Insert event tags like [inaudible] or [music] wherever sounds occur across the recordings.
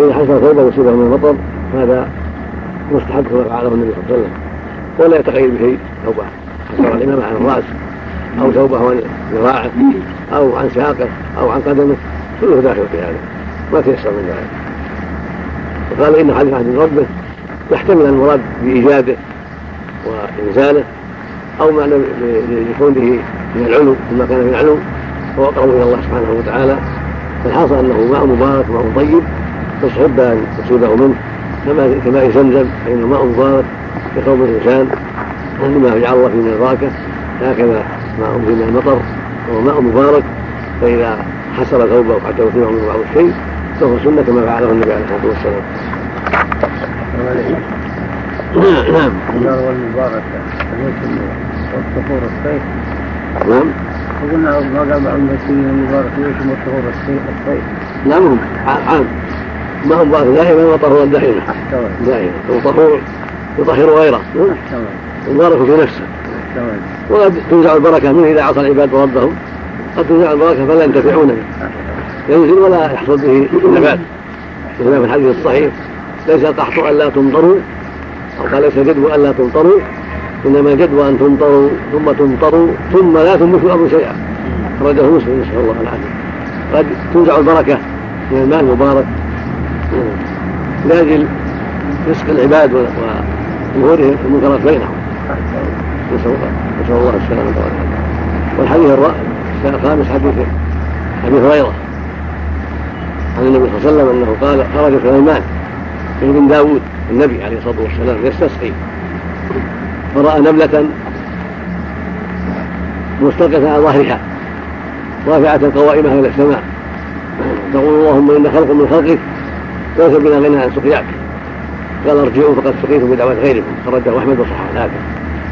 إذا حصل ثوبه يصيبه من المطر هذا مستحب كما فعله النبي صلى الله عليه وسلم. ولا يتقيد بشيء ثوبه حصل الإمامة عن الرأس أو ثوبه عن ذراعه أو عن ساقه أو عن قدمه كله داخل في هذا. ما تيسر من ذلك. وقال إن حديث عهد ربه يحتمل المراد بإيجاده وإنزاله أو معنى لكونه من العلو كما كان من العلو فهو أقرب إلى الله سبحانه وتعالى فالحاصل أنه ماء مبارك ماء طيب فاستحب أن تصيبه منه كما كماء زمزم فانه ماء مبارك يقوم الإنسان لما جعل الله فيه من البركه هكذا ماء فيه من المطر وهو ماء مبارك فإذا حصل ثوبه حتى يصيبه منه بعض الشيء فهو سنة كما فعله النبي عليه الصلاة والسلام. نعم. النار والمباركه والطهور الصيف. نعم. وقلنا ما قال بعض المسلمين المبارك يشمل الطهور الصيف نعم عام ما هو باطل دائما وطهور دائما دائما وطهور يطهر غيره. المبارك في نفسه. وقد تنزع البركة منه إذا عصى العباد ربهم. قد تنزع البركة فلا ينتفعون به. ينزل ولا يحصل به نبات مثل في الحديث الصحيح ليس القحط الا تمطروا أو قال ليس الجدب الا تمطروا. إنما الجدب أن تمطروا ثم تمطروا ثم لا تنبت الأرض شيئا. أخرجه مسلم نسأل الله العافية. قد تنزع البركة من الماء المبارك. لاجل رزق العباد وظهورهم المنكرات بينهم. نسأل الله السلامة والعافية. والحديث الخامس حديث ابي هريرة عن النبي صلى الله عليه وسلم أنه قال خرج سليمان ابن داود النبي عليه الصلاة والسلام يستسقي. فرأى نمله مستلقيه على ظهرها رافعة قوائمها إلى السماء. تقول اللهم إن خلق من خلقك ليس بنا غنى عن سقياك قال ارجعوا فقد سقيتم بدعوة غيركم. خرجه احمد وصححه. الحاكم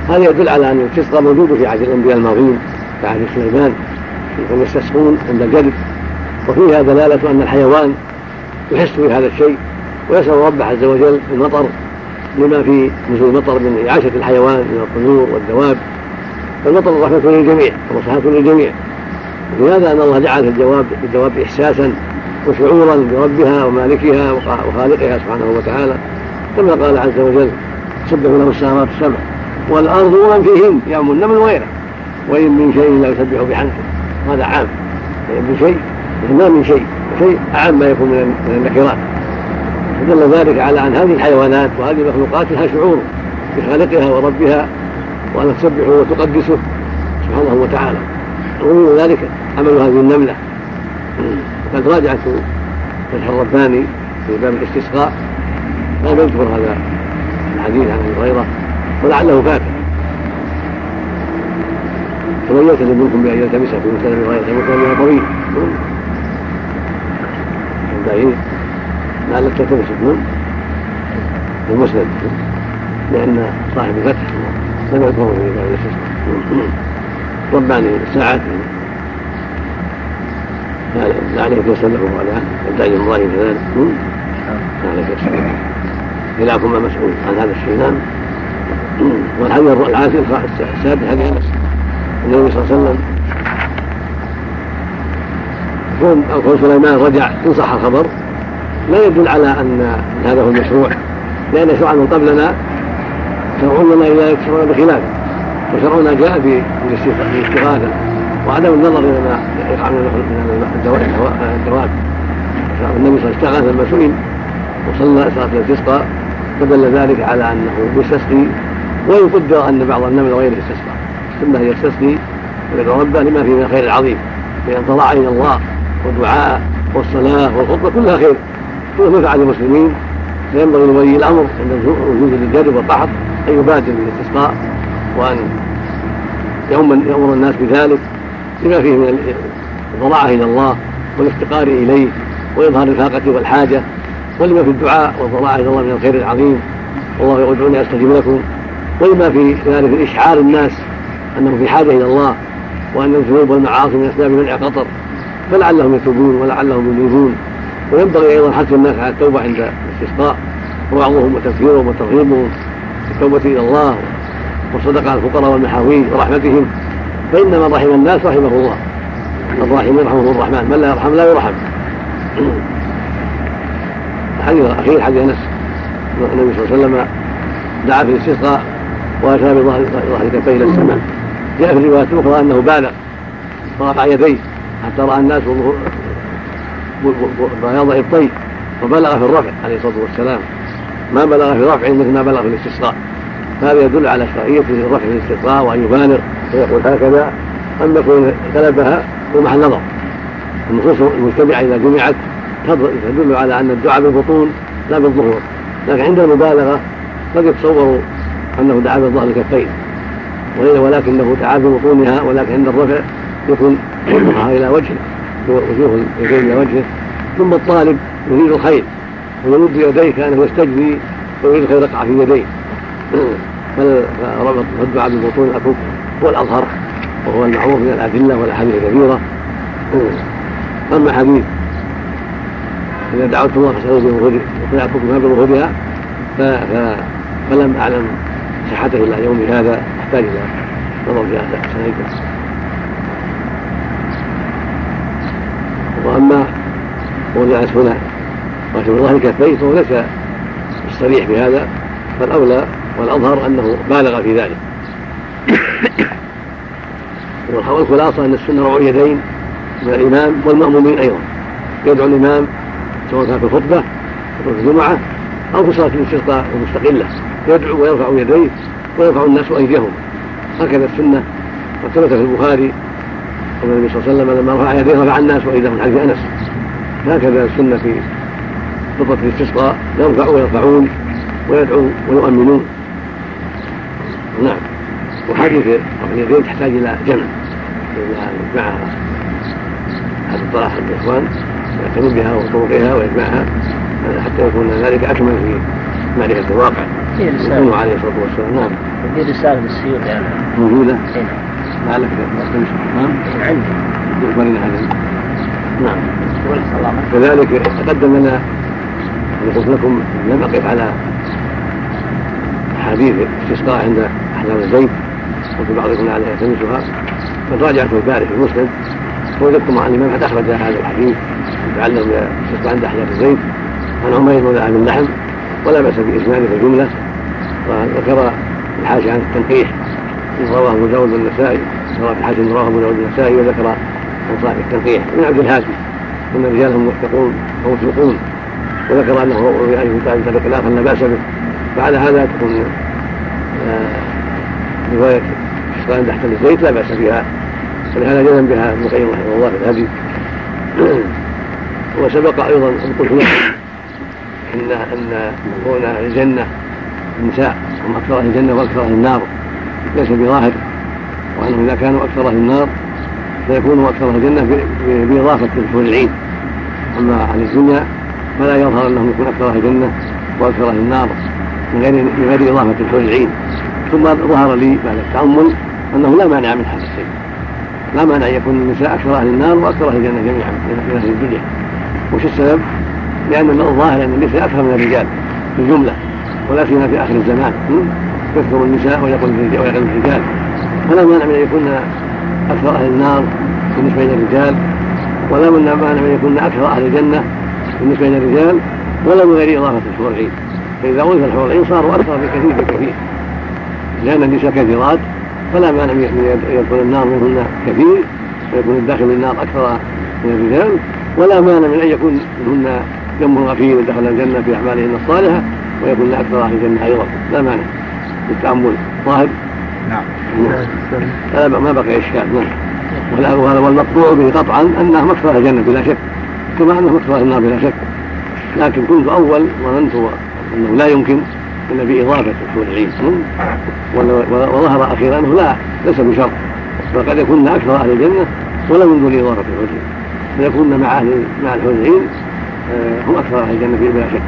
هذا يدل على أن الاستسقاء موجود في عهد الأنبياء الماضيين كعهد سليمان كانوا يستسقون عند الجدب وفيها دلالة أن الحيوان يحس بهذا الشيء ويسأل ربه عز وجل المطر لما في نزول المطر من إعاشة الحيوان من الطيور والدواب. فالمطر رحمة للجميع ومصلحة للجميع. لهذا أن الله جعل في الجواب في الدواب إحساسا. وشعورا بربها ومالكها وخالقها سبحانه وتعالى. كما قال عز وجل سبح له السماوات السبع والأرض ومن فيهن يامن من غيره. وإن من شيء لا يسبح بحمده. هذا عام. وإن من شيء ما من شيء شيء اعم ما يكون من النكرات فدل ذلك على أن هذه الحيوانات وهذه المخلوقات لها شعور بخالقها وربها وأن تسبحه وتقدسه سبحانه وتعالى. ومن ذلك عمل هذه النملة. قد راجعت فتح الرباني في باب الاستسقاء. لم يذكر هذا الحديث عن أبي هريرة ولعله فات فمن يلتزم منكم بأن يلتمس في مسند أبي هريرة فمسند طويل. بعيد لعلك تلتمس في المسند. لأن صاحب الفتح لم يذكره في باب الاستسقاء. رباني الساعات لا عليك يسلم على يدعي الله كذلك لا عليك يسلم خلافهما مسؤول عن هذا الشيء نعم. والحديث العاشر السادس حديث أنس النبي صلى الله عليه وسلم. كون كون سليمان رجع ان صح الخبر. لا يدل على أن هذا هو المشروع لأن شرعا من قبلنا شرعنا إلى يكفرون بخلافه وشرعنا جاء بالاستغاثه وعدم النظر إلى ما يقع من الدواب النبي صلى الله عليه وسلم لما سئل وصلى صلاة الاستسقاء فدل ذلك على أنه يستسقي وان قدر أن بعض النمل غير يستسقى. ثم يستسقي ويدعو ربه لما فيه من الخير العظيم لأن طلع إلى الله والدعاء والصلاة والخطبة كلها خير. كما فعل المسلمين فينبغي لولي الأمر عند وجود الجرب والقحط أن يبادر بالإستسقاء وأن يؤمر الناس بذلك. لما فيه من الضراعة إلى الله والافتقار إليه وإظهار الفاقة والحاجة ولما في الدعاء والضراعة إلى الله من الخير العظيم. والله يقول ادعوني استجب لكم. ولما في ذلك من إشعار الناس أنهم في حاجة إلى الله وأن الذنوب والمعاصي من أسباب منع قطر. فلعلهم يتوبون ولعلهم ينيبون. وينبغي أيضا حث الناس على التوبة عند الاستسقاء. ووعظهم وتذكيرهم وترغيبهم بالتوبه إلى الله. والصدقه على الفقراء والمحاوين ورحمتهم. فإن من رحم الناس رحمه الله. الراحم يرحمه الرحمن. من لا يرحم لا يرحم. الحديث الاخير حديث أنس. النبي صلى الله عليه وسلم دعا في الاستسقاء وأشار بظهر ظهر كفيه إلى السماء. جاء في الروايات الأخرى أنه بالغ فرفع يديه حتى رأى الناس بياض ابطيه وبلغ في الرفع عليه الصلاة والسلام. ما بلغ في رفع مثل ما بلغ في الاستسقاء هذا يدل على شرعية الرفع في الاستسقاء وأن يبالغ ويقول هكذا اما يكون غلبها هو محل نظر. النصوص المجتمعة إذا جمعت تدل على أن الدعاء بالبطون لا بالظهور. لكن عند المبالغة قد يتصور أنه دعا بالظهر الكفين ولكنه دعا ببطونها ولكن عند الرفع يكون وجهها إلى وجهه وجوه اليدين إلى وجهه. ثم الطالب يريد الخير ويمد يديه كأنه يستجدي ويريد الخير يقع في يديه. [clears throat] فربط الدعاء بالبطون الاكف هو الاظهر وهو المعروف من الأدلة والأحاديث الكثيره أما حديث إذا دعوت الله فاسالوا بظهور فيعطوكم بظهورها فلم أعلم صحته إلى يومي هذا أحتاج إلى نظر في هذا سنيده وأما قول هنا وفي الله الكفين فهو ليس الصريح بهذا فالاولى والأظهر أنه بالغ في ذلك. والخلاصه أن السنة رفع يدين من الإمام والمأمومين أيضا. يدعو الإمام سواء كان في الخطبه أو في الجمعه أو في صلاة الاستسقاء المستقلة. يدعو ويرفع يديه ويرفع الناس أيديهم. هكذا السنة وثبت في البخاري أن النبي صلى الله عليه وسلم لما رفع يديه رفع الناس وأيديهم حديث أنس. هكذا السنة في خطبة الاستسقاء. يرفع ويرفعون ويدعو ويؤمنون. نعم. وحديث اليدين تحتاج إلى جمع. يجمعها احد الطلاح الإخوان يعتنوا بها وطرقها ويجمعها حتى يكون ذلك أكمل في معرفه الواقع. يكون عليه الصلاة والسلام. نعم. في رسالة للسيوطي يعني. موجودة؟ نعم لعلك نعم. عندي. يخبرنا هذا نعم. كذلك تقدم لنا قلت لكم لم أقف على أحاديث الاستسقاء عند احزاب الزيت. وفي بعضكم على يلتمسها قد راجعت الباري في المسند فوجدتم عن الإمام قد أخرج هذا الحديث يتعلم بالاستسقاء عند احزاب الزيت عن عمير مولى أبي اللحم ولا بأس بإسناده في الجملة وذكر الحاشي عن التنقيح رواه أبو داود والنسائي رواه في الحاكم رواه أبو داود والنسائي وذكر عن صاحب التنقيح. من عبد الهادي إن الرجال هم موثقون أو مسلقون وذكر أنه روي عنه في خلافا لا بأس به. بعد هذا تكون آه، رواية عند تحت الزيت لا بأس بها. ولهذا جزم بها ابن القيم رحمه الله في الهدي. وسبق أيضا أن قلت ان أن كون أهل الجنة النساء هم أكثر أهل الجنة وأكثر أهل النار ليس بظاهر. وأنهم إذا كانوا أكثر أهل النار فيكونوا أكثر أهل الجنة بإضافة الحور العين. أما أهل الدنيا فلا يظهر أنهم يكون أكثر أهل الجنة وأكثر أهل النار من غير من غير إضافة الحور العين. ثم ظهر لي بعد التأمل أنه لا مانع من هذا الشيء لا مانع أن يكون النساء أكثر أهل النار وأكثر أهل الجنة جميعا من أهل الدنيا. وش السبب؟ لأن الظاهر أن النساء أكثر من الرجال في الجملة ولا سيما في آخر الزمان. يكثر النساء ويقل الرجال فلا مانع من أن يكون أكثر أهل النار بالنسبة إلى الرجال ولا مانع من أن يكون أكثر أهل الجنة بالنسبة إلى الرجال ولا من غير إضافة الحور العين فإذا أضيف الحور العين صاروا أكثر بكثير بكثير. لأن النساء كثيرات فلا مانع من يدخل النار منهن كثير ويكون الداخل من النار أكثر من الرجال ولا مانع من أن يكون منهن جنب غفير دخل الجنة في أعمالهن الصالحة ويكون أكثر أهل الجنة أيضا. لا مانع. بالتامل ظاهر نعم. ما بقي إشكال. نعم. وهذا والمقطوع به قطعا أنها مكثر الجنة بلا شك. كما انه مكثر النار بلا شك. لكن كنت أول ظننت أنه لا يمكن الا بإضافة الحور العين وظهر أخيرا أنه لا ليس بشرط بل قد يكون أكثر أهل الجنة ولا من دون إضافة الحور العين فيكون مع أهل مع الحور العين آه، هم أكثر أهل الجنة بلا شك.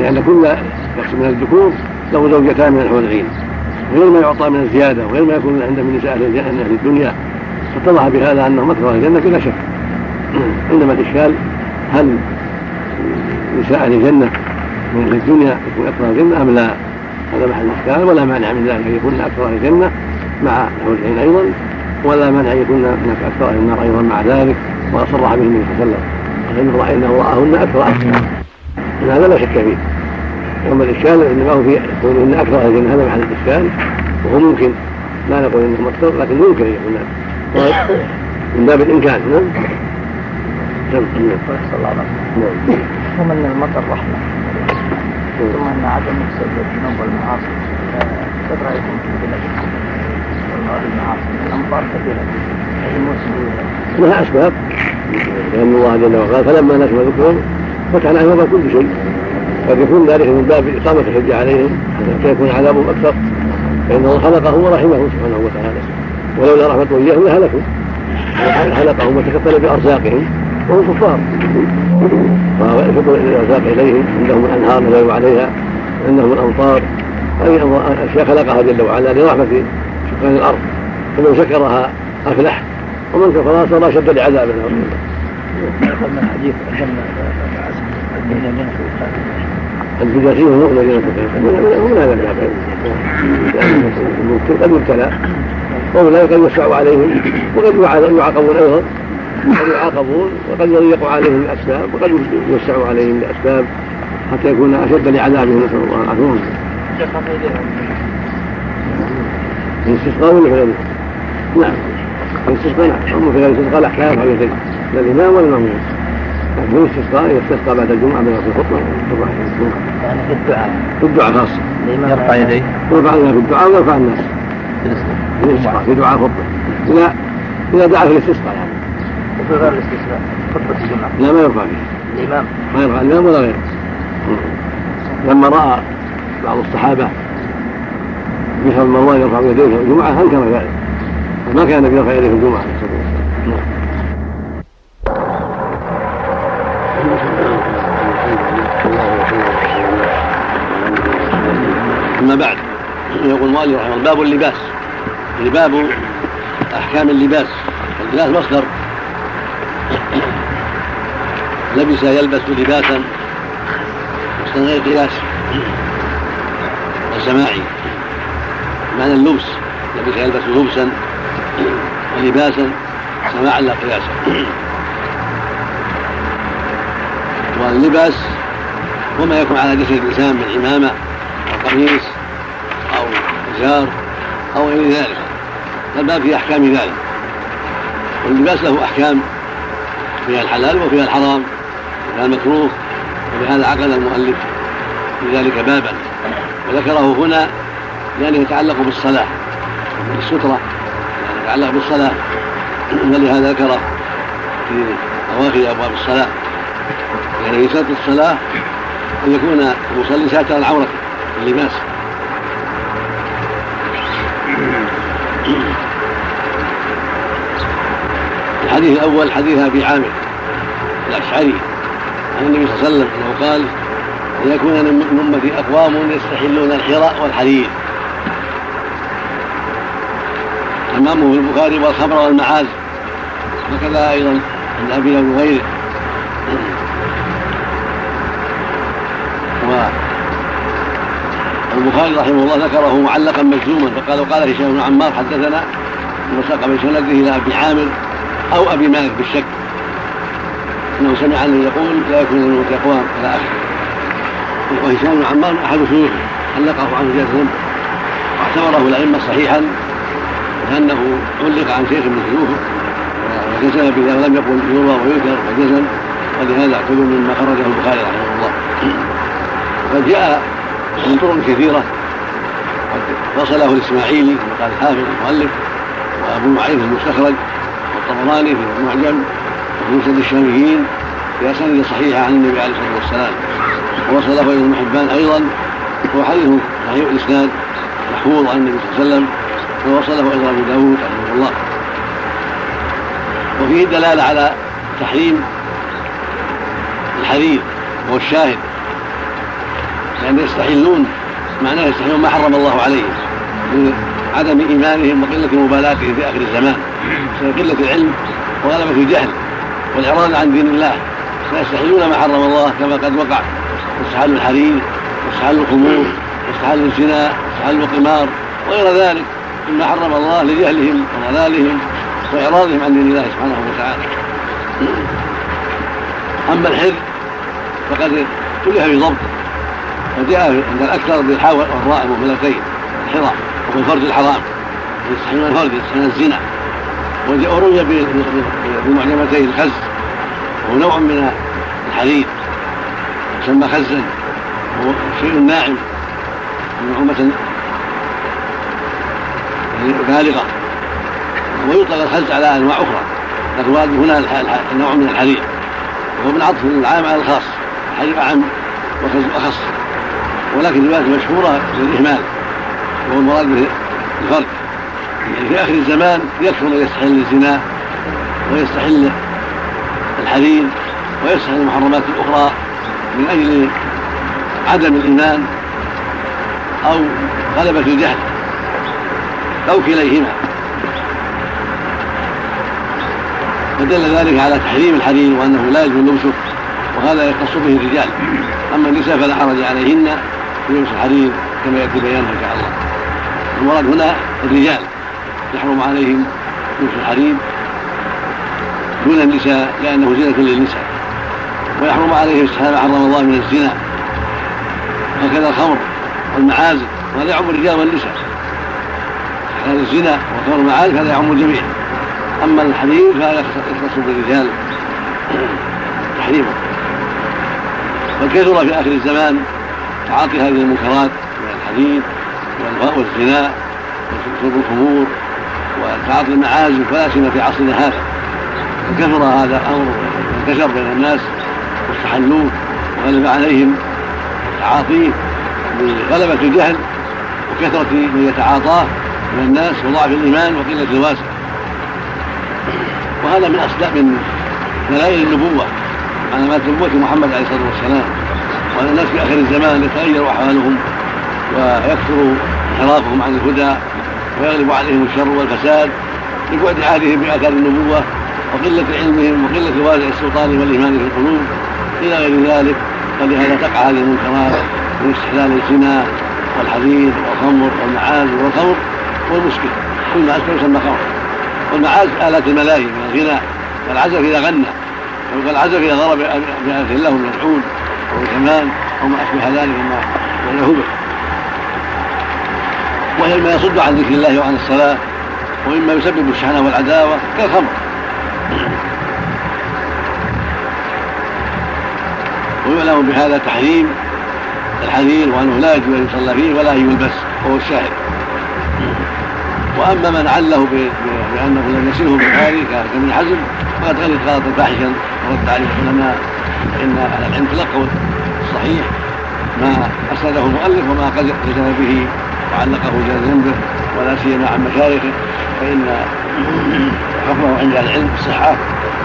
لأن كل شخص من الذكور له زوجتان من الحور العين غير ما يعطى من الزيادة وغير ما يكون عند من نساء أهل الدنيا. فاتضح بهذا أنهم أكثر أهل الجنة بلا شك. [clears throat] انما الاشكال هل نساء أهل الجنة من الدنيا يكون أكثر الجنة أم لا؟ هذا محل إشكال ولا مانع من ذلك أن يكون أكثر الجنة مع الحور العين أيضا ولا مانع أن يكون هناك أكثر النار أيضا مع ذلك وصرح به النبي صلى الله عليه وسلم. انه راهن أكثر هذا لا شك فيه. واما الإشكال إنما هو في كونهن أكثر الجنة هذا محل الاشكال وهو ممكن. لا نقول انهم أكثر لكن ممكن أن يكون من باب الإمكان نعم. نعم. الله نعم. ثم أن المطر رحمة. ثم أن عدم السد الذنوب والمعاصي كيف رايكم في موسم؟ لها أسباب. لأن الله جل وعلا فلما نسوا ذكرهم فتح لهم كل شيء. قد يكون ذلك من باب إقامة الحجة عليهم حتى يكون عذابهم أكثر فإن الله خلقهم ورحمهم سبحانه وتعالى. ولولا رحمة إياهم لهلكوا. خلقهم وتكفل بأرزاقهم. وهم كفار فشكر الأرزاق إليهم عندهم الأنهار نزلوا عليها عندهم الأمطار هذه أشياء خلقها جل وعلا لرحمة سكان الأرض فمن شكرها أفلح ومن كفرها صار أشد لعذابه من حديث البدعيين هم الذين من هذا الباب قد يبتلى وأولئك قد يوسع عليهم وقد يعاقبون أيضا قد يعاقبون وقد يضيق عليهم الأسباب وقد يوسع عليهم الأسباب حتى يكون أشد لعذابهم نسأل الله العافية. الاستسقاء ولا في غيره؟ نعم. الاستسقاء نعم. أما في غير الاستسقاء الأحكام حاجتين لا الإمام ولا المأمون لكن الاستسقاء يستسقى بعد الجمعة من الخطبة يعني في الدعاء. في الدعاء خاصة يرفع يديه. يرفع يديه في الدعاء ويرفع الناس. في الاستسقاء. في دعاء الخطبة. إذا إذا دعا في الاستسقاء. يعني وفي غير الاستسقاء خطبة الجمعة. لا ما يرفع فيه الإمام. ما يرفع الإمام ولا غيره. لما رأى بعض الصحابة مثل مروان يرفع يديه في الجمعة أنكر ذلك؟ ما كان النبي يرفع يديه في الجمعة. نعم. أما بعد يقول المؤلف رحمه الله باب اللباس. يعني باب أحكام اللباس. اللباس مصدر. لبس يلبس لباسا مصدر غير قياس. وسماعي معنى اللبس لبس يلبس لبسا ولباسا سماعا لا قياسا. واللباس وما يكون على جسد الإنسان من عمامة أو قميص أو إزار أو غير ذلك. الباب في أحكام ذلك. واللباس له أحكام فيها الحلال وفيها الحرام. المكروه ولهذا عقد المؤلف في ذلك بابا. وذكره هنا لأنه يتعلق بالصلاة بالسترة يعني يتعلق بالصلاة. [clears throat] ولهذا ذكر في أواخر أبواب الصلاة يعني في شرط الصلاة أن يكون المصلي ساترا العورة اللباس. الحديث الأول حديث أبي عامر الأشعري. عن النبي صلى الله عليه وسلم أنه قال ليكون من أمتي أقوام يستحلون الحراء والحرير أمامه في البخاري والخمر والمعازف وكذا أيضا عند أبي وغيره. والبخاري رحمه الله ذكره معلقا مجزوما فقال وقال هشام بن عمار حدثنا وساق بسنده إلى أبي عامر أو أبي مالك بالشك. إنه سمع انه يقول لا يكون الموت أقوام إلى اخره وهشام بن عمار أحد شيوخه علقه عنه جزما واعتبره الأئمة صحيحا لأنه علق عن شيخ من شيوخه وجزم بذلك ولم يقل يروى وينكر وجزم ولهذا اعتبر مما خرجه البخاري رحمه الله. وقد جاء من طرق كثيرة. قد وصله الإسماعيلي كما قال الحافظ المؤلف وأبو معين المستخرج والطبراني في المعجم مسند الشاميين بأسانيد صحيحة عن النبي عليه الصلاة والسلام. ووصله إلى ابن حبان أيضا هو حديث صحيح الإسناد محفوظ عن النبي صلى الله عليه وسلم ووصله أيضا أبو داود رحمه الله. وفيه دلالة على تحريم الحرير وهو الشاهد. لأن يستحلون معناه يستحلون ما حرم الله عليهم من عدم إيمانهم وقلة مبالاتهم في آخر الزمان. [clears throat] قلة العلم وغلبة الجهل. والإعراض عن دين الله. فيستحلون ما حرم الله كما قد وقع. استحل الحرير واستحل الخمور واستحل الزنا واستحل القمار وغير ذلك. مما حرم الله لجهلهم وضلالهم وإعراضهم عن دين الله سبحانه وتعالى. أما الحر فقد كلها في ضبط وجاء عند الأكثر بالحاء والراء المهملتين الحراء وفي الفرج الحرام. يستحيون الفرج يستحيون الزنا. وروي بمعجمتين الخز وهو نوع من الحديد يسمى خزا وهو شيء ناعم نعومة يعني بالغة ويطلق الخز على أنواع أخرى لكن هنا نوع من الحرير وهو من عطف العام على الخاص الحرير أعم وخز أخص ولكن الروايات مشهورة بالإهمال وهو المراد به الفرق. يعني في آخر الزمان يكثر من يستحل الزنا ويستحل الحرير ويستحل المحرمات الأخرى من أجل عدم الإيمان أو غلبة الجهل أو كليهما. فدل ذلك على تحريم الحرير وأنه لا يجوز لبسه وهذا يختص به الرجال. أما النساء فلا حرج عليهن في لبس الحرير كما يأتي بيانه إن شاء الله. المراد هنا الرجال. يحرم عليهم لبس الحرير دون النساء لأنه زينة للنساء. ويحرم عليهم ما حرم الله من الزنا. وكذا الخمر والمعازف وهذا يعم الرجال والنساء. هذا الزنا والخمر والمعازف هذا يعم الجميع. أما الحرير فهذا يختص بالرجال [clears throat] تحريمه. وكثر في آخر الزمان تعاطي هذه المنكرات من الحديد والزنا وشرب الخمور. وتعاطي المعازف ولا سيما في عصرنا هذا. فكثر هذا الأمر وانتشر بين الناس واستحلوه وغلب عليهم تعاطيه بغلبة الجهل وكثرة من يتعاطاه من الناس وضعف الإيمان وقلة الواسع. وهذا من أصدق من دلائل النبوة علامات نبوة محمد عليه الصلاة والسلام. وأن الناس في آخر الزمان يتغير أحوالهم ويكثر انحرافهم عن الهدى ويغلب عليهم الشر والفساد لبعد عهدهم بآثار النبوة وقلة علمهم وقلة واسع السلطان والإيمان في القلوب إلى غير ذلك فلهذا تقع هذه المنكرات من استحلال الزنا والحديد والخمر والمعازف والخمر والمسكر كل ما اسكر يسمى خمر. والمعازف آلات الملاهي من الغناء والعزف إذا غنى والعزف إذا ضرب بآلة الله من العود أو الكمان أو ما أشبه ذلك مما غيره به. وهي ما يصد عن ذكر الله وعن الصلاة ومما يسبب الشحنة والعداوة كالخمر. ويعلم بهذا تحريم الحذير وأنه لا يجوز أن يصلى فيه ولا يلبس وهو الشاهد. وأما من عله بأنه لم يسره بخاري كابن حزم فقد غلط غلطا فاحشا ورد عليه العلماء فان أهل العلم تلقوا الصحيح ما أسنده المؤلف وما قد به وعلقه جل ذنبه ولا سيما عن مشايخه فإن حكمه عند العلم الصحة.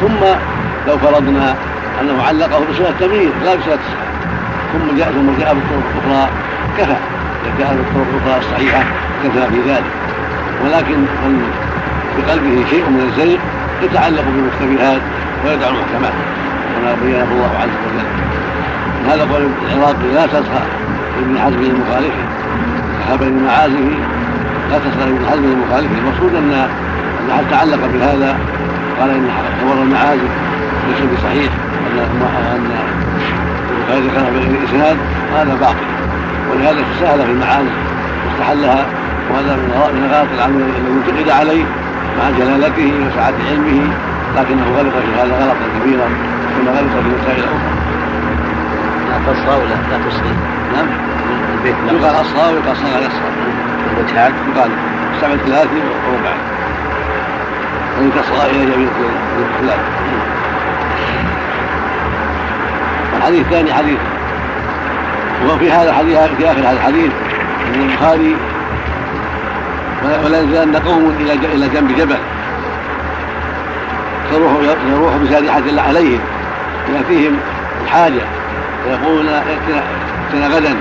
ثم لو فرضنا أنه علقه بصله التمييز لا بصله الصحه ثم جاء ثم جاء بالطرق الأخرى كفى. إذا جاء بالطرق الأخرى الصحيحة كفى في ذلك. ولكن من بقلبه شيء من الزيغ يتعلق بالمشتبهات ويدع المحكمات. كما بينه الله عز وجل. هذا قول العراقي لا تصغى ابن حزم لمخالفه ذهب المعازف لا تصغى ابن حزم لمخالفه المقصود أن ان حتى تعلق بهذا قال إن خبر المعازف ليس بصحيح أن أن البخاري ذكرها بغير إسناد هذا باطل ولهذا تساهل في المعازف واستحلها وهذا من غلط العمل الذي انتقد عليه مع جلالته وسعة علمه لكنه غلط في هذا غلطا كبيرا كما غلط في مسائل أخرى. لا تصغى ولا لا تصغي. نعم. يقال اصغى ويقال صغى يصغى. الوجهان. يقال استعمل ثلاثي وربع. وإن تصغى إلى جميع الثلاث. الحديث الثاني حديث وفي هذا الحديث في آخر هذا الحديث من البخاري ولا يزالن قوم إلى إلى جنب جبل يروح يروح بسارحة عليهم يأتيهم الحاجة فيقولون ائتنا غدا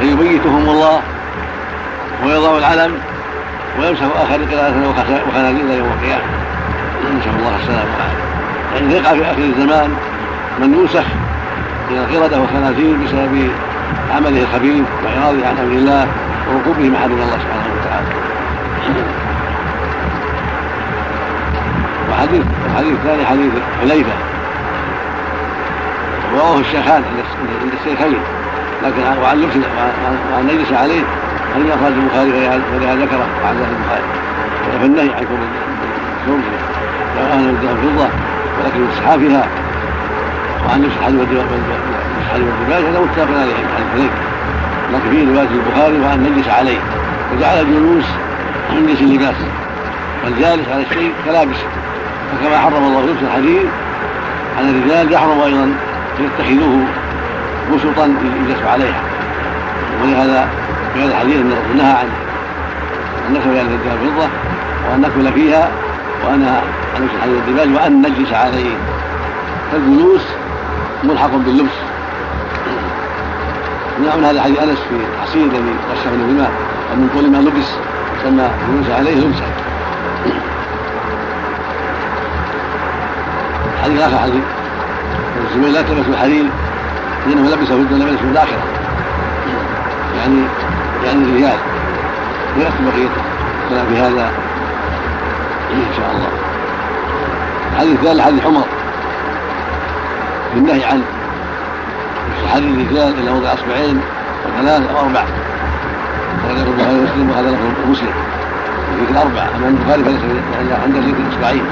فيبيتهم الله ويضع العلم ويمسح آخر قراءة وخنازير يوم القيامة. نسأل الله السلامة والعافية. يعني يقع في آخر الزمان من يوسخ من القردة والخنازير بسبب عمله الخبيث وإعراضه عن أمر الله وركوبه محارم الله سبحانه وتعالى. وحديث الحديث الثاني حديث حليفة ورواه الشيخان عند الشيخين لكن وعن لبس وعن نجلس عليه لم يخرج البخاري ولهذا ذكره وعن ذلك البخاري. في النهي عن كون الثوب لو أهل الذهب فضه ولكن اسحافها وعن الحديد والدباج هذا متفق عليه عن الحديث. لكن في رواية البخاري وأن نجلس عليه. وجعل الجلوس من جنس اللباس والجالس على الشيء كلابس. فكما حرم الله لبس الحديد على الرجال يحرم أيضا أن يتخذوه. بسطا يجلس عليها. ولهذا في هذا الحديث ان الرسول نهى عن أن نسوي على الذهب الفضه وأن ناكل فيها وأن عن الحديد والدباج وأن نجلس عليه. فالجلوس ملحق باللبس. من هذا حديث أنس في التحصيل الذي رشه من الماء ومن كل ما لبس سمى الجلوس عليه لبسا حديث آخر حديث. الزبير لا تلبسوا الحرير فانه لبسه الدنيا لبسه في الآخرة. يعني يعني الرجال ويأتي بقية الكلام في هذا إن شاء الله. الحديث الثالث حديث عمر بالنهي عن حديث الرجال إلى وضع أصبعين وثلاث أو أربع. أخرجه البخاري ومسلم وهذا لفظ مسلم. في الأربع. أما البخاري فليس عنده ذكر الإصبعين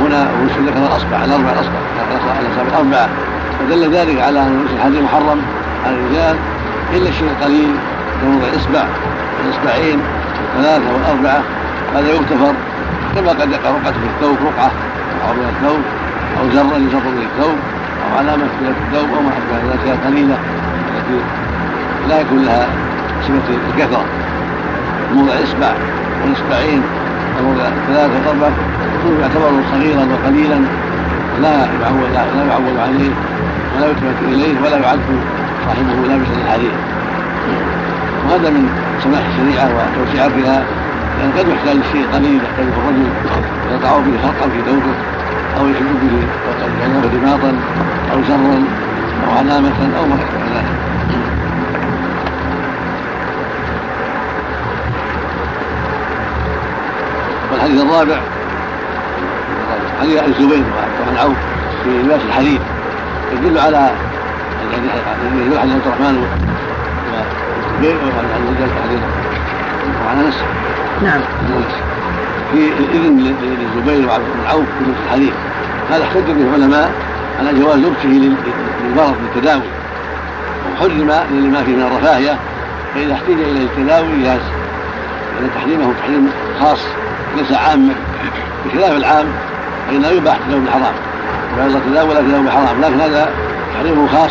هنا مسلم ذكر الأصبع الأربع الأصبع. الأصابع الأربعة ودل ذلك على أن الحديث محرم على الرجال إلا الشيء القليل كموضع الإصبع الإصبعين ثلاثة والأربعة هذا يغتفر كما قد يقع رقعة في الثوب رقعة أو من الثوب أو زرا يزر من الثوب أو علامة في الثوب أو ما أشبه ذلك الأشياء القليلة التي لا يكون لها صفة الكثرة. موضع الإصبع والإصبعين وموضع ثلاثة وأربعة يعتبر صغيرا وقليلا لا يعول لا يعول عليه. ولا يلتفت إليه ولا يعد صاحبه لابسا للحرير وهذا من سماح الشريعة وتوسعتها لأن قد يحتاج الشيء قليل يحتاجه الرجل يقع به خرقا في ثوبه أو يشد به رباطا أو زرا أو علامة أو ما أشبه ذلك. والحديث الرابع حديث الزبير وعن عوف في لباس الحديد يدل على يدل على عبد الرحمن والزبير وعن أنس. نعم. في الإذن للزبير وعبد بن عوف في لبس الحديد هذا احتج به العلماء على جواز لبسه للمرض للتداوي وحرم لما فيه من الرفاهية. فإذا احتج إلى التداوي جاز. لأن تحريمه تحريم خاص ليس عاما. بخلاف العام فإنه يباح التداوي بالحرام وإذا تداول التداوي بالحرام لكن هذا تحريمه خاص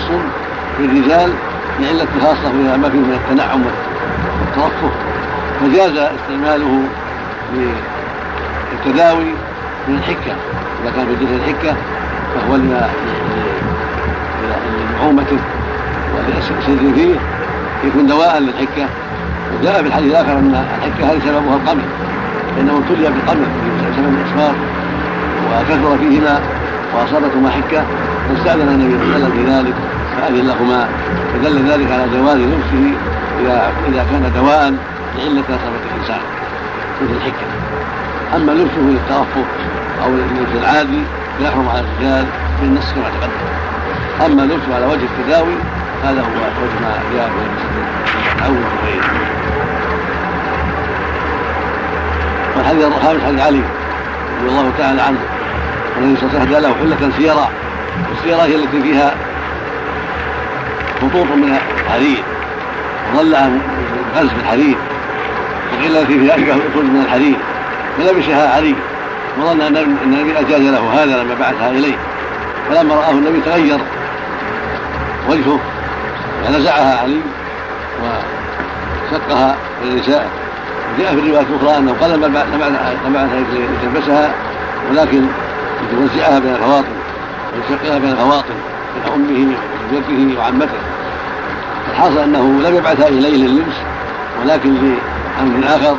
بالرجال لعلة خاصة ما فيه من التنعم والترفه فجاز استعماله للتداوي من الحكة. إذا كان في جسد الحكة فهو لما لنعومته ولسر فيه يكون دواء للحكة. وجاء في الحديث الآخر أن الحكة هذه سببها القمل فإنه ابتلي بالقمل بسبب الإسمار وكثر فيهما وأصابتهما حكة فاستأذن النبي صلى الله عليه وسلم في ذلك فأذن لهما فدل ذلك على جواز لبسه إذا إذا كان دواء لعلة اصابت الإنسان مثل الحكة. أما لبسه للترفه أو للبس العادي فيحرم على الرجال بالنص كما تقدم. أما لبسه على وجه التداوي هذا هو وجه ما جاء في العود وغيره والحديث الخامس حديث علي رضي الله تعالى عنه. النبي صلى الله عليه وسلم له حلة سيرا والسيرة هي التي فيها خطوط من الحرير وظل غزف الحرير وقيل التي فيها أشبه الأصول من الحرير فلبسها علي وظن أن النبي أجاز له هذا لما بعثها إليه فلما رآه النبي تغير وجهه فنزعها علي وشقها للنساء جاء في الرواية الأخرى أنه قال لما بعث لتلبسها ولكن لتوزعها بين الخواطر ويشقها بين الخواطر بين أمه وزوجته وعمته. الحاصل أنه لم يبعثها إليه لللبس ولكن لأمر آخر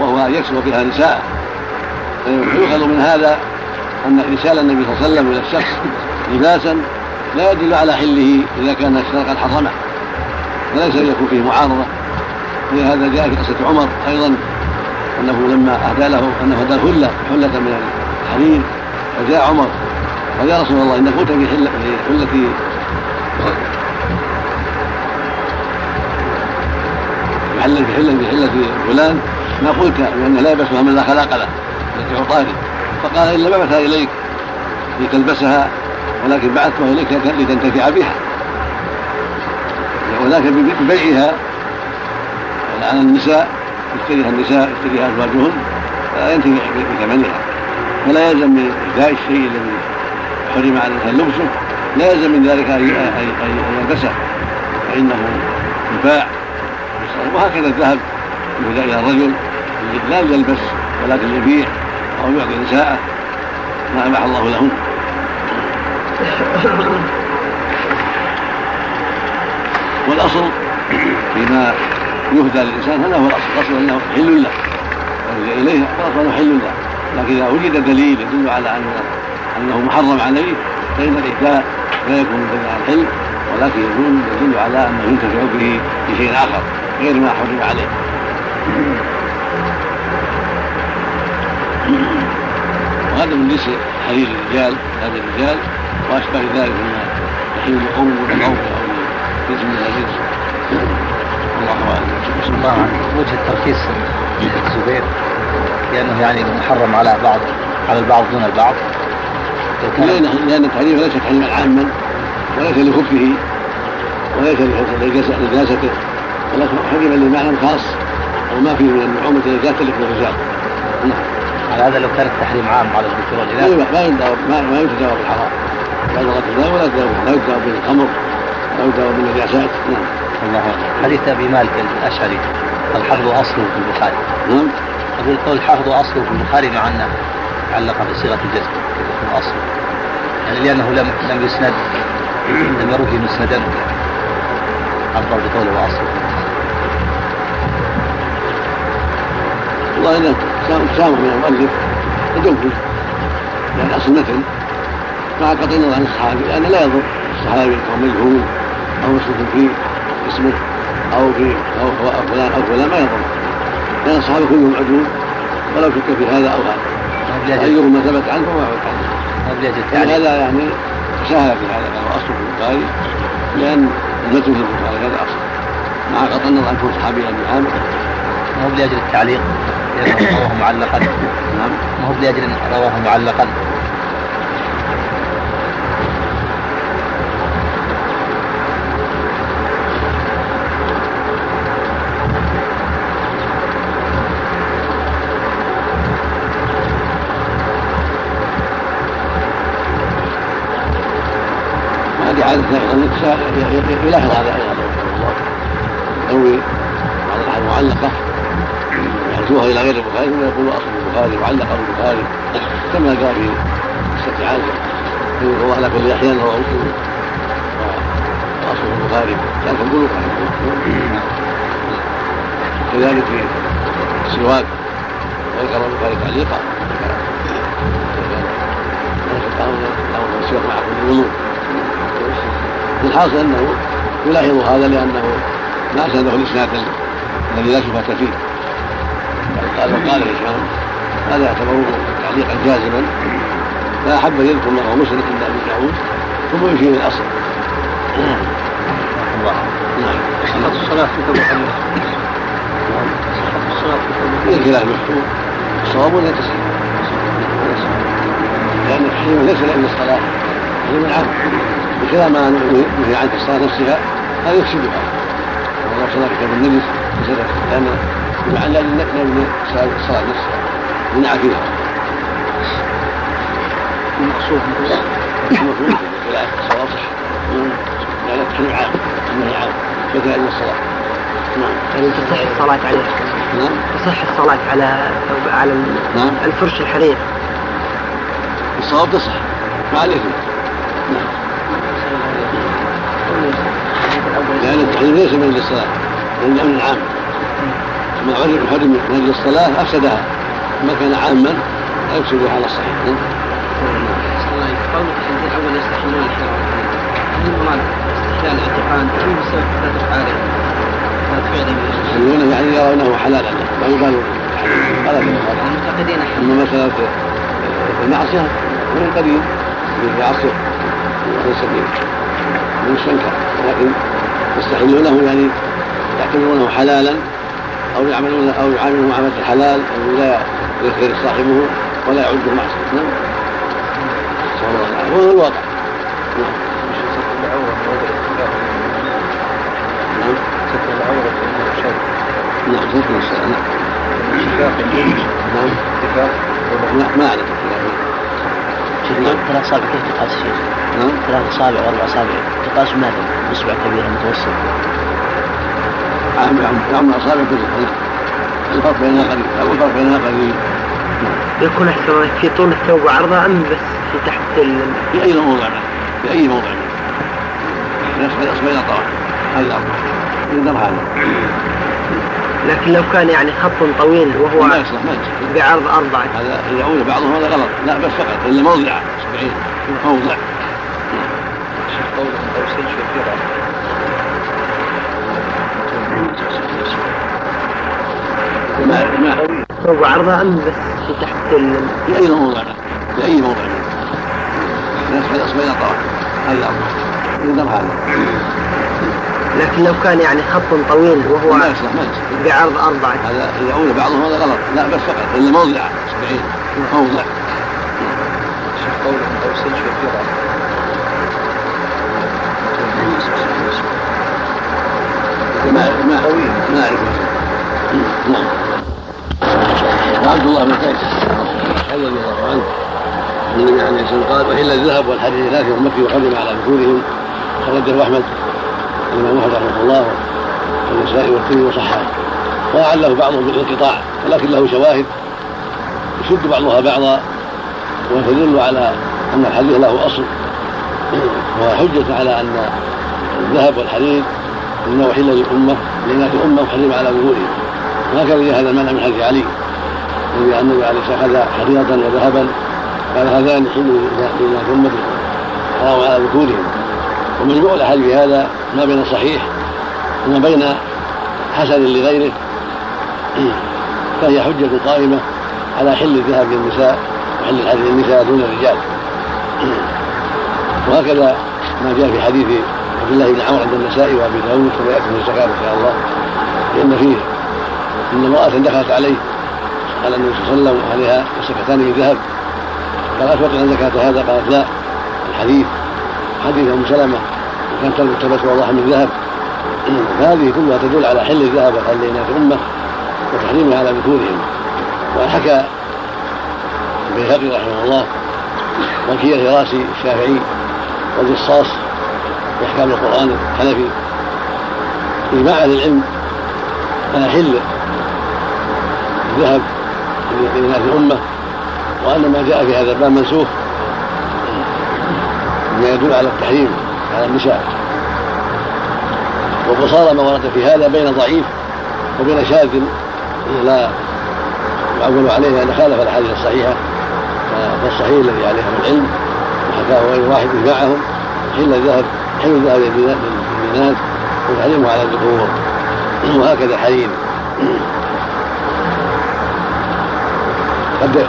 وهو أن يكسب بها نساءه فيؤخذ من هذا أن إرسال النبي صلى الله عليه وسلم إلى الشخص لباسا لا يدل على حله إذا كان الشرع قد حرمه وليس يكون فيه معارضة. ولهذا جاء في قصة عمر أيضا أنه لما أهدى له أنه أهدى حلة حلة من الحرير فجاء عمر قال يا رسول الله انك قلت في حله في محل في حله في حلة فلان. ما قلت بان لا يلبسها من لا خلاق له التي عطاني فقال إلا بعثها إليك. لتلبسها ولكن بعثتها إليك لتنتفع بها. ولكن ببيعها. على النساء يشتريها النساء يشتريها أزواجهن فلا ينتفع بثمنها. فلا يلزم من إهداء الشيء الذي حرم على الإنسان لبسه لا يلزم من ذلك أن يلبسه فإنه يباع وهكذا الذهب يهدى إلى الرجل. لا يلبس ولكن يبيع أو يعطي نساءه. ما أباح الله لهن والأصل فيما يهدى للإنسان هذا هو الأصل. الأصل أنه حل له. ورجع إليه. فالأصل أنه حل له. لكن إذا وجد دليل يدل على أن أنه محرم عليه فإن الإهداء لا يكون من الحل ولكن يكون يدل على أنه ينتفع به في شيء آخر غير ما حرم عليه. وهذا من جنس حرير الرجال هذا الرجال واشباه ذلك مما يحل لقوم من العوف أو جنس من الله أعلم. الله وجه الترخيص الزبير لأنه يعني محرم على بعض على البعض دون البعض. لأن التحريم ليس تحريما عاما وليس لخبثه وليس لنجاسته ولكن حرم لمعنى خاص أو ما فيه من النعومة التي تلف الرجال نعم. على هذا لو كان التحريم عام على الذكور والإناث ما يتجاوب ما, ما يتجاوب بالحرام لا يتجاوب ولا يتجاوب لا يتجاوب بالخمر لا يتجاوب بالنجاسات. نعم. الله حديث أبي مالك الأشعري. الحفظ أصله في البخاري. نعم. أقول قول الحافظ أصله في البخاري مع أنه علق بصيغة الجزم أصله يعني لأنه لم لم يسند لم يروه مسندا. عبر بقوله أصله والله إذا سامح من المؤلف يجوز يعني أصل متن مع قطع النظر عن الصحابي لأنه لا يضر الصحابي أو مجهول أو مسلم في اسمه أو في أو فلان أو فلان ما يضر. لأن الصحابة كلهم عدول ولو شك في هذا أو هذا. أيهما ثبت عنه. فهو ثبت عنه هذا يعني سهل في هذا هو أصل في البخاري لأن المتن في البخاري هذا أصل. مع قطع النظر عن كون صحابي أبي عامر ما هو لأجل التعليق لأنه رواه معلقا. نعم. ما هو لأجل رواه معلقا. عادة النساء يلاحظ هذا أيضا يروي معلقة يحدثوها إلى غير البخاري ثم يقول أصل البخاري معلقة البخاري كما قال في قصة عائشة الله على كل أحيان رواه مسلم وأصل البخاري كان في البلوغ كذلك في السواك وذكر البخاري تعليقا السواك مع كل وضوء الحاصل أنه يلاحظ هذا لأنه ما اسنده الإسناد الذي لا شبهة فيه. قال وقال الاسلام هذا يعتبره تعليقا جازما. لا أحب أن يذكر هو مسند عند أبي داود ثم يشير الأصل. الله نعم. صحة الصلاة في الصلاة في الخلاف مشهور الصواب لا تصح لأن التحريم ليس لأن الصلاة تحريم عام. بخلاف ما نهي عنه الصلاه نفسها هذا يفسدها صلى كتاب النجس فسدت لأن بمعنى لأن الصلاه نفسها منع فيها المقصود المفروض الصواب لأن التحريم عام النهي عام مثل ان الصلاه نعم. يعني تصح الصلاة عليه نعم. تصح الصلاة على على نعم. الفرش الحرير؟ الصواب تصح. مع الاثم نعم. لأن التحريم ليس من أجل الصلاة من أمر عام. ما حرم من أجل الصلاة أفسدها. ما كان عاما لا يفسدها على الصحيح. نعم. قولك الأول يستحلون الحرام المراد استحلال اعتقاد. أم بسبب ثلاث أفعاله يقولون يعني يرونه حلالا. ما يقال المعتقدين أما مسألة المعصية من قديم. في عصر ليس من الشنكر ولكن يستحلونه يعني يعتبرونه حلالا أو يعملون أو يعاملونه معاملة الحلال أو لا يخير صاحبه ولا يعده معصيه نعم. هو الواقع. نعم. نعم. ستر العورة نعم ستر الشيء نعم. نعم. ما أعرف. نعم ثلاث اصابع كيف تقاس شيخ؟ نعم. ثلاث اصابع واربع اصابع تقاس ماذا؟ اصبع كبير متوسط عام الاصابع كلها الفرق بينها قليل أو الفرق بينها قليل يكون احسن في طول الثوب وعرضه أم بس في تحت ال... في أي موضع؟ في أي موضع؟ يصبح يصبح إلى طرف هذه الاربعه يقدر هذا. لكن لو كان يعني خط طويل وهو ما يصلح ما يصلح. بعرض أربعة. هذا يعود بعضهم هذا غلط. لا بس فقط. إلا موضع. اصبعين موضع. قول أو سجن كثيرة ما ما ثوب وعرضه أم بس؟ في تحت. في أي موضع؟ في أي موضع؟ يصبح إلى طرف الاربعه يقدر هذا. لكن لو كان يعني خط طويل وهو ما يصلح ما يصلح. بعرض أربعة هذا يعود بعضهم هذا غلط. لا بس فقط. الا موضع أصبعين. موضع. قول أو سجن كثيرة ما ما ما اعرف نعم وعبد الله بن قيس رضي الله عنه النبي عليه الصلاه والسلام قال والا الذهب والحديد لا في امتي وحرم على ذكورهم خرجه احمد الامام احمد رحمه الله والنسائي والترمذي وصححه وأعله بعضهم بالانقطاع ولكن له شواهد يشد بعضها بعضا وتدل على ان الحديث له أصل وحجة على أن الذهب والحديد انه حل للامه لاناث الأمة وحرم على ظهورهم. وهكذا هذا المنع من حديث علي الذي النبي عليه الصلاه والسلام أخذ حديضا وذهبا. قال هذان حل لاناث امتي حرام على ذكورهم ومجموع الأحاديث هذا ما بين صحيح وما بين حسن لغيره. فهي حجة قائمة على حل الذهب للنساء وحل الحديث للنساء دون الرجال. وهكذا ما جاء في حديث عبد الله بن عمرو عند النساء وأبي داود كما يأتي في الزكاة إن شاء الله. لأن فيه إن امرأة دخلت عليه قال النبي صلى الله عليه وسلم عليها مسكتان من ذهب. قال أتوقع زكاه هذا قالت لا الحديث حديث أم سلمة. وكانت تلبس والله من ذهب. فهذه كلها تدل على حل الذهب وحل لإناث الأمة وتحريمها على ذكورهم. وحكى البيهقي رحمه الله وكيل الهراسي الشافعي والجصاص في أحكام القرآن الحنفي. إجماع أهل العلم على حل الذهب لإناث الأمة وأن ما جاء في هذا الباب منسوخ. مما يدل على التحريم على النساء. وقصارى ما ورد في هذا بين ضعيف وبين شاذ لا يعول عليه أن خالف الأحاديث الصحيحة. فالصحيح الذي عليه العلم وحكاه غير واحد إجماعهم حل الذهب حل الذهب للبنات وتحريمه على الذكور وهكذا الحريم قد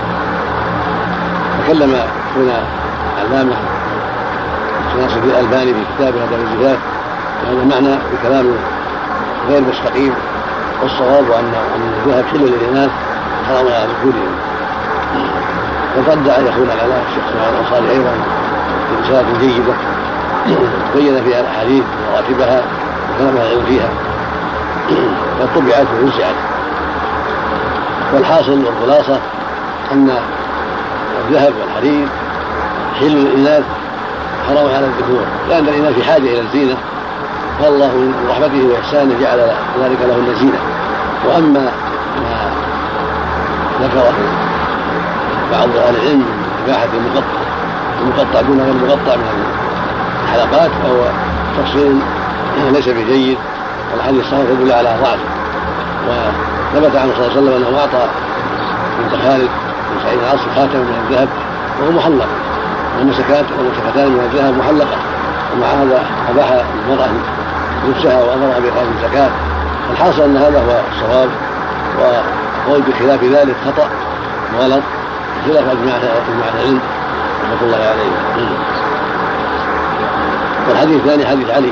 تكلم هنا علامة ناصر الألباني في كتابه هذا الزفاف وهذا معنى بكلام غير مستقيم. والصواب ان أن الذهب حل للاناث حرام على ذكورهم وقد دعا يخون على الشيخ سبحانه الانصاري أيضا رساله جيدة. بين فيها الأحاديث ومراتبها وكلام العلم فيها. قد طبعت ووسعت. والحاصل والخلاصة أن الذهب والحرير حل للإناث حرام على الذكور. لأن الإناث في حاجة إلى الزينة. فالله من رحمته وإحسانه جعل ذلك لهن زينة. وأما ما ذكره بعض أهل العلم من اباحه المقطع المقطع دون غير المقطع من الحلقات فهو تفصيل ليس بجيد والحديث الصحيح يدل على ضعف. وثبت عنه صلى الله عليه وسلم أنه أعطى بنت خالد بن سعيد العاص خاتما من الذهب وهو محلق. ومسكات ومسكتان من الذهب محلقة. ومع هذا أباح المرأة لبسها وامرها باخراج الزكاه الحاصل أن هذا هو الصواب. وقول بخلاف ذلك خطأ وغلط خلاف اجماع اجماع العلم. رحمة الله عليه والحديث الثاني حديث علي.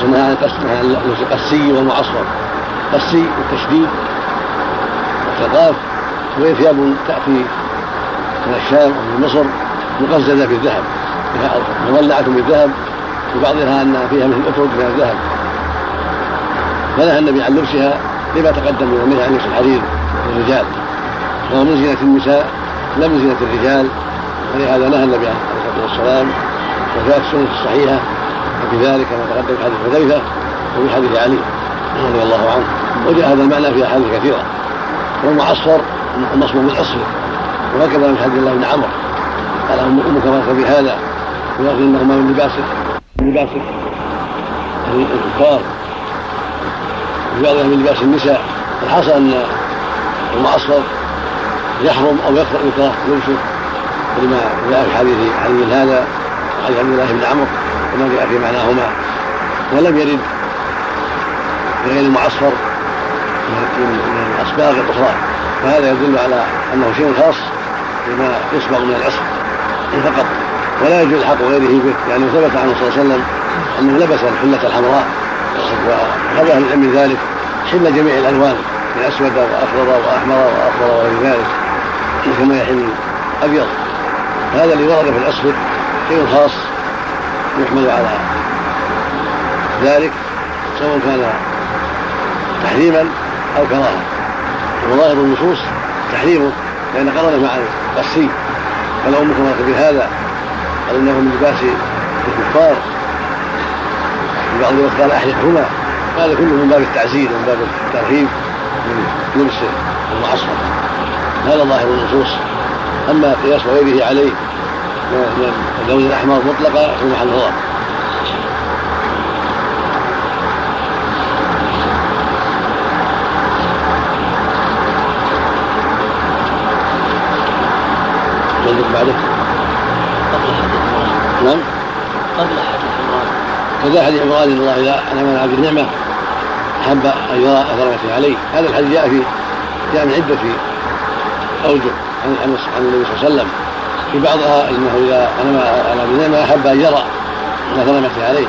سماها قسي ومعصفر قسي التشديد والثقاف. وهي ثياب تأتي من الشام ومن مصر. مقززة بالذهب. مولعة بالذهب. وبعضها أن فيها مثل الأفرد من الذهب. فنهى النبي عن لبسها لما تقدم من النهي عن لبس الحرير للرجال وهو من زينة النساء لا من زينة الرجال. ولهذا نهى النبي عليه الصلاة والسلام وجاءت السنة الصحيحة وفي ذلك كما تقدم في حديث حذيفة وفي حديث علي رضي الله عنه. وجاء هذا المعنى في أحاديث كثيرة. والمعصفر المصموم بالأصفر وهكذا من حديث الله بن عمرو قال أمك مرت بهذا؟ ويغفر إنهما من لباس من لباس الكفار. وبعضها من لباس النساء. الحاصل أن المعصفر يحرم أو يكره لبسه لما جاء في حديث علي هذا وحديث عبد الله بن عمرو وما جاء في معناهما ولم يرد غير المعصفر من الأصباغ الأخرى فهذا يدل على أنه شيء خاص بما يصبغ من العصر فقط. ولا يجوز حق غيره به لأنه ثبت عنه صلى الله عليه وسلم أنه لبس الحلة الحمراء وخذ أهل العلم ذلك حل جميع الألوان من أسود وأخضر وأحمر وأخضر وغير ذلك كما يحل أبيض هذا اللي ورد في الأسود شيء خاص يحمل على ذلك سواء كان تحريما أو كراهة. وظاهر النصوص تحريمه لأن قرن مع القسي قال أمك ما بهذا قال إنه من لباس الكفار. في بعض الوقت قال أحرقهما هذا كله من باب التعزيز ومن باب الترهيب من لبس المعصر. هذا ظاهر النصوص. أما قياس غيره عليه اللون الأحمر مطلقا في محل عندك بعده؟ قبل حديث عمران نعم. قبل حديث عمران كذا حديث عمران ان الله اذا أنعم على عبد النعمه أحب أن يرى أثر عليه. هذا الحديث جاء في جاء من عدة أوجه عن عن عن النبي صلى الله عليه وسلم. في بعضها إنه إذا انعم عبد النعمه أحب أن يرى اثر نعمته عليه.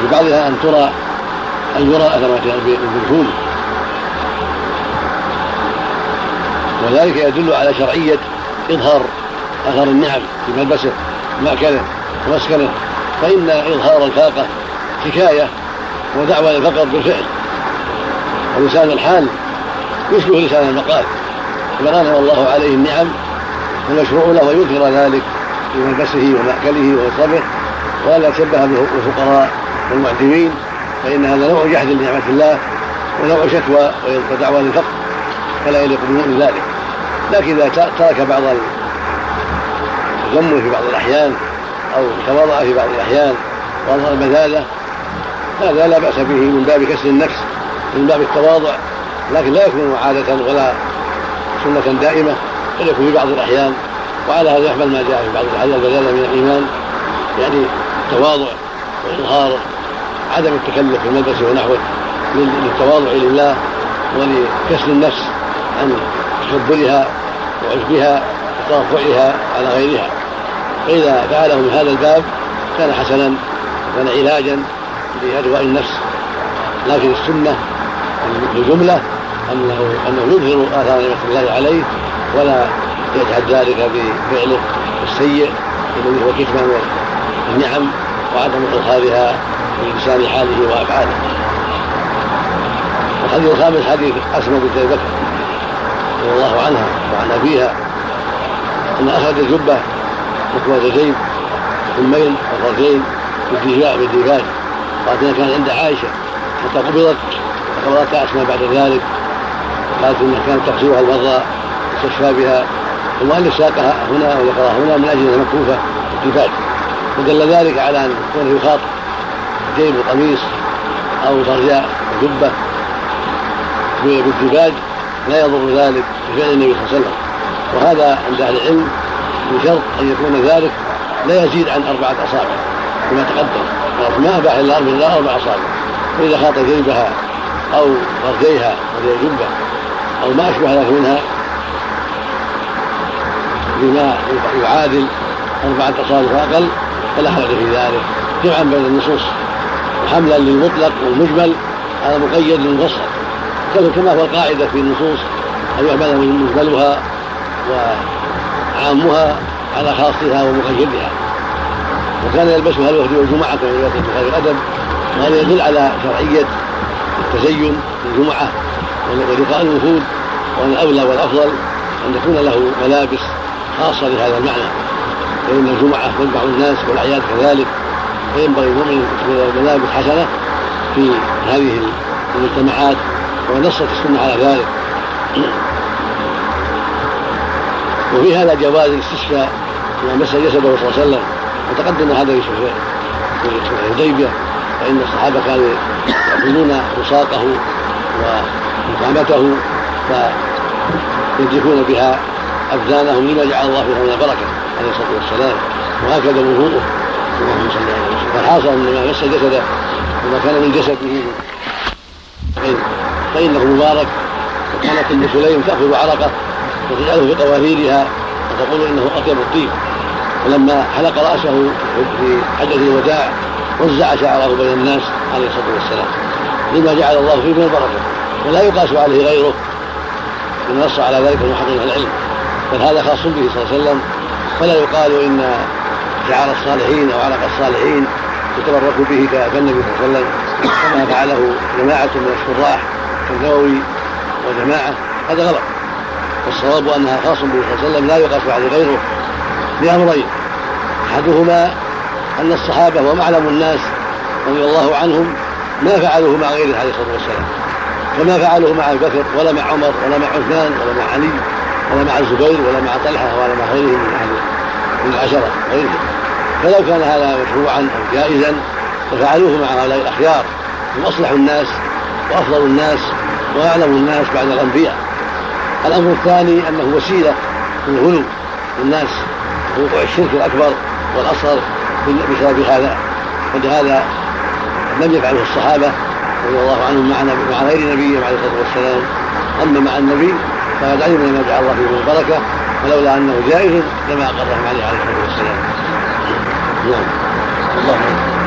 في بعضها أن ترى أن يرى اثر نعمته بالدخول وذلك يدل على شرعية إظهار أثر النعم في ملبسه مأكله ومسكنه فإن إظهار الفاقة حكاية ودعوة للفقر بالفعل. ولسان الحال يشبه لسان المقال. فمن أنعم الله عليه النعم فالمشروع له أن يظهر ذلك في ملبسه ومأكله ومشربه ولا يتشبه بالفقراء والمعدمين فإن هذا نوع جحد لنعمة الله ونوع شكوى ودعوة للفقر فلا يليق بمؤمن ذلك. لكن إذا ترك بعض التجمل في بعض الأحيان أو تواضع في بعض الأحيان وأظهر البذاله هذا لا بأس به من باب كسر النفس من باب التواضع لكن لا يكون عادة ولا سنة دائمة. بل يكون في بعض الأحيان وعلى هذا يحمل ما جاء في بعض الأحيان البذاله من الإيمان يعني التواضع وإظهار عدم التكلف في الملبس ونحوه للتواضع لله ولكسر النفس عن تكبرها وعجبها وترفعها على غيرها. فإذا فعله من هذا الباب كان حسنا وكان علاجا لأدواء النفس. لكن السنة الجملة أنه أنه يظهر آثار نعمة الله عليه ولا يجحد ذلك بفعله السيء الذي هو كتمان النعم وعدم إظهارها بلسان حاله وأفعاله. الحديث الخامس حديث أسماء بنت أبي بكر رضي الله عنها وعن أبيها أن أخذ الجبة مكوى جيب ثمين وفرجين بالديباج بالديباج قالت إنها كانت عند عائشة حتى قبضت فقبضتها أسماء بعد ذلك قالت إنها كانت تغسلها المرضى تستشفى بها المؤلف ساقها هنا وذكرها هنا من أجل أنها مكفوفه بالديباج ودل ذلك على أن كونه يخاط جيب القميص أو فرجاء جبه بالديباج لا يضر ذلك بفعل النبي صلى الله عليه وسلم. وهذا عند أهل العلم بشرط أن يكون ذلك لا يزيد عن أربعة أصابع كما تقدم. ما أباح إلا أربع أربع أصابع. فاذا خاط جيبها أو فرديها وهي جبة أو ما أشبه ذلك منها بما يعادل أربعة تصارف أقل فلا حرج في ذلك. جمعا بين النصوص وحملا للمطلق والمجمل على مقيد للمفصل كما هو القاعدة في النصوص أن يعمل مجملها وعامها على خاصها ومقيدها. وكان يلبسها الوفد والجمعة كما يلبس البخاري الأدب وهذا يدل على شرعية التزين في الجمعة ولقاء الوفود وأن الأولى والأفضل أن تكون له ملابس خاصة لهذا المعنى. فإن الجمعة تنفع الناس والأعياد كذلك. فينبغي المؤمن يكون ملابس حسنة في هذه المجتمعات ونصت السنة على ذلك. [clears throat] وفي هذا جواز الاستشفاء ما مس جسده صلى الله عليه وسلم. وتقدم هذا في الحديبية؟ فإن الصحابة كانوا يأخذون رساقه ومقامته فيدركون بها ابدانهم لما جعل الله فيها من البركة عليه الصلاة والسلام. وهكذا وضوءه اللهم صل على فالحاصل أن ما مس جسده وما كان من جسده. فإنه مبارك. وكانت ام سليم تأخذ عرقة وتجعله في قواريرها وتقول إنه أطيب الطيب. ولما حلق رأسه في حجة الوداع وزع شعره بين الناس عليه الصلاة والسلام. لما جعل الله فيه من البركة. ولا يقاس عليه غيره. من نص على ذلك المحقق العلم. بل هذا خاص به صلى الله عليه وسلم. فلا يقال إن شعار الصالحين أو علق الصالحين يتبرك به كالنبي صلى الله عليه وسلم. كما فعله جماعة من الشراح كالنووي وجماعة. هذا غلط. والصواب أنها خاص به صلى الله عليه وسلم لا يقاس عليه غيره. لامرين أحدهما أن الصحابة ومعلم الناس رضي الله عنهم ما فعلوه مع غيره عليه الصلاة والسلام. كما فعلوه مع أبي بكر ولا مع عمر ولا مع عثمان ولا مع علي. ولا مع الزبير ولا مع طلحة ولا مع غيرهم من أهل من العشرة غيرهم فلو كان هذا مشروعا أو جائزا لفعلوه مع هؤلاء الأخيار. هم أصلح الناس وأفضل الناس وأعلم الناس بعد الأنبياء. الأمر الثاني أنه وسيلة للغلو الناس وقوع الشرك الأكبر والأصغر بسبب هذا. فلهذا لم يفعله الصحابة رضي الله عنهم مع مع غير نبيهم عليه الصلاة والسلام. أما مع النبي فقد علمنا ما جعل الله فيه البركة ولولا أنه جائز لما اقرهم عليه عليه الصلاة والسلام. نعم. الله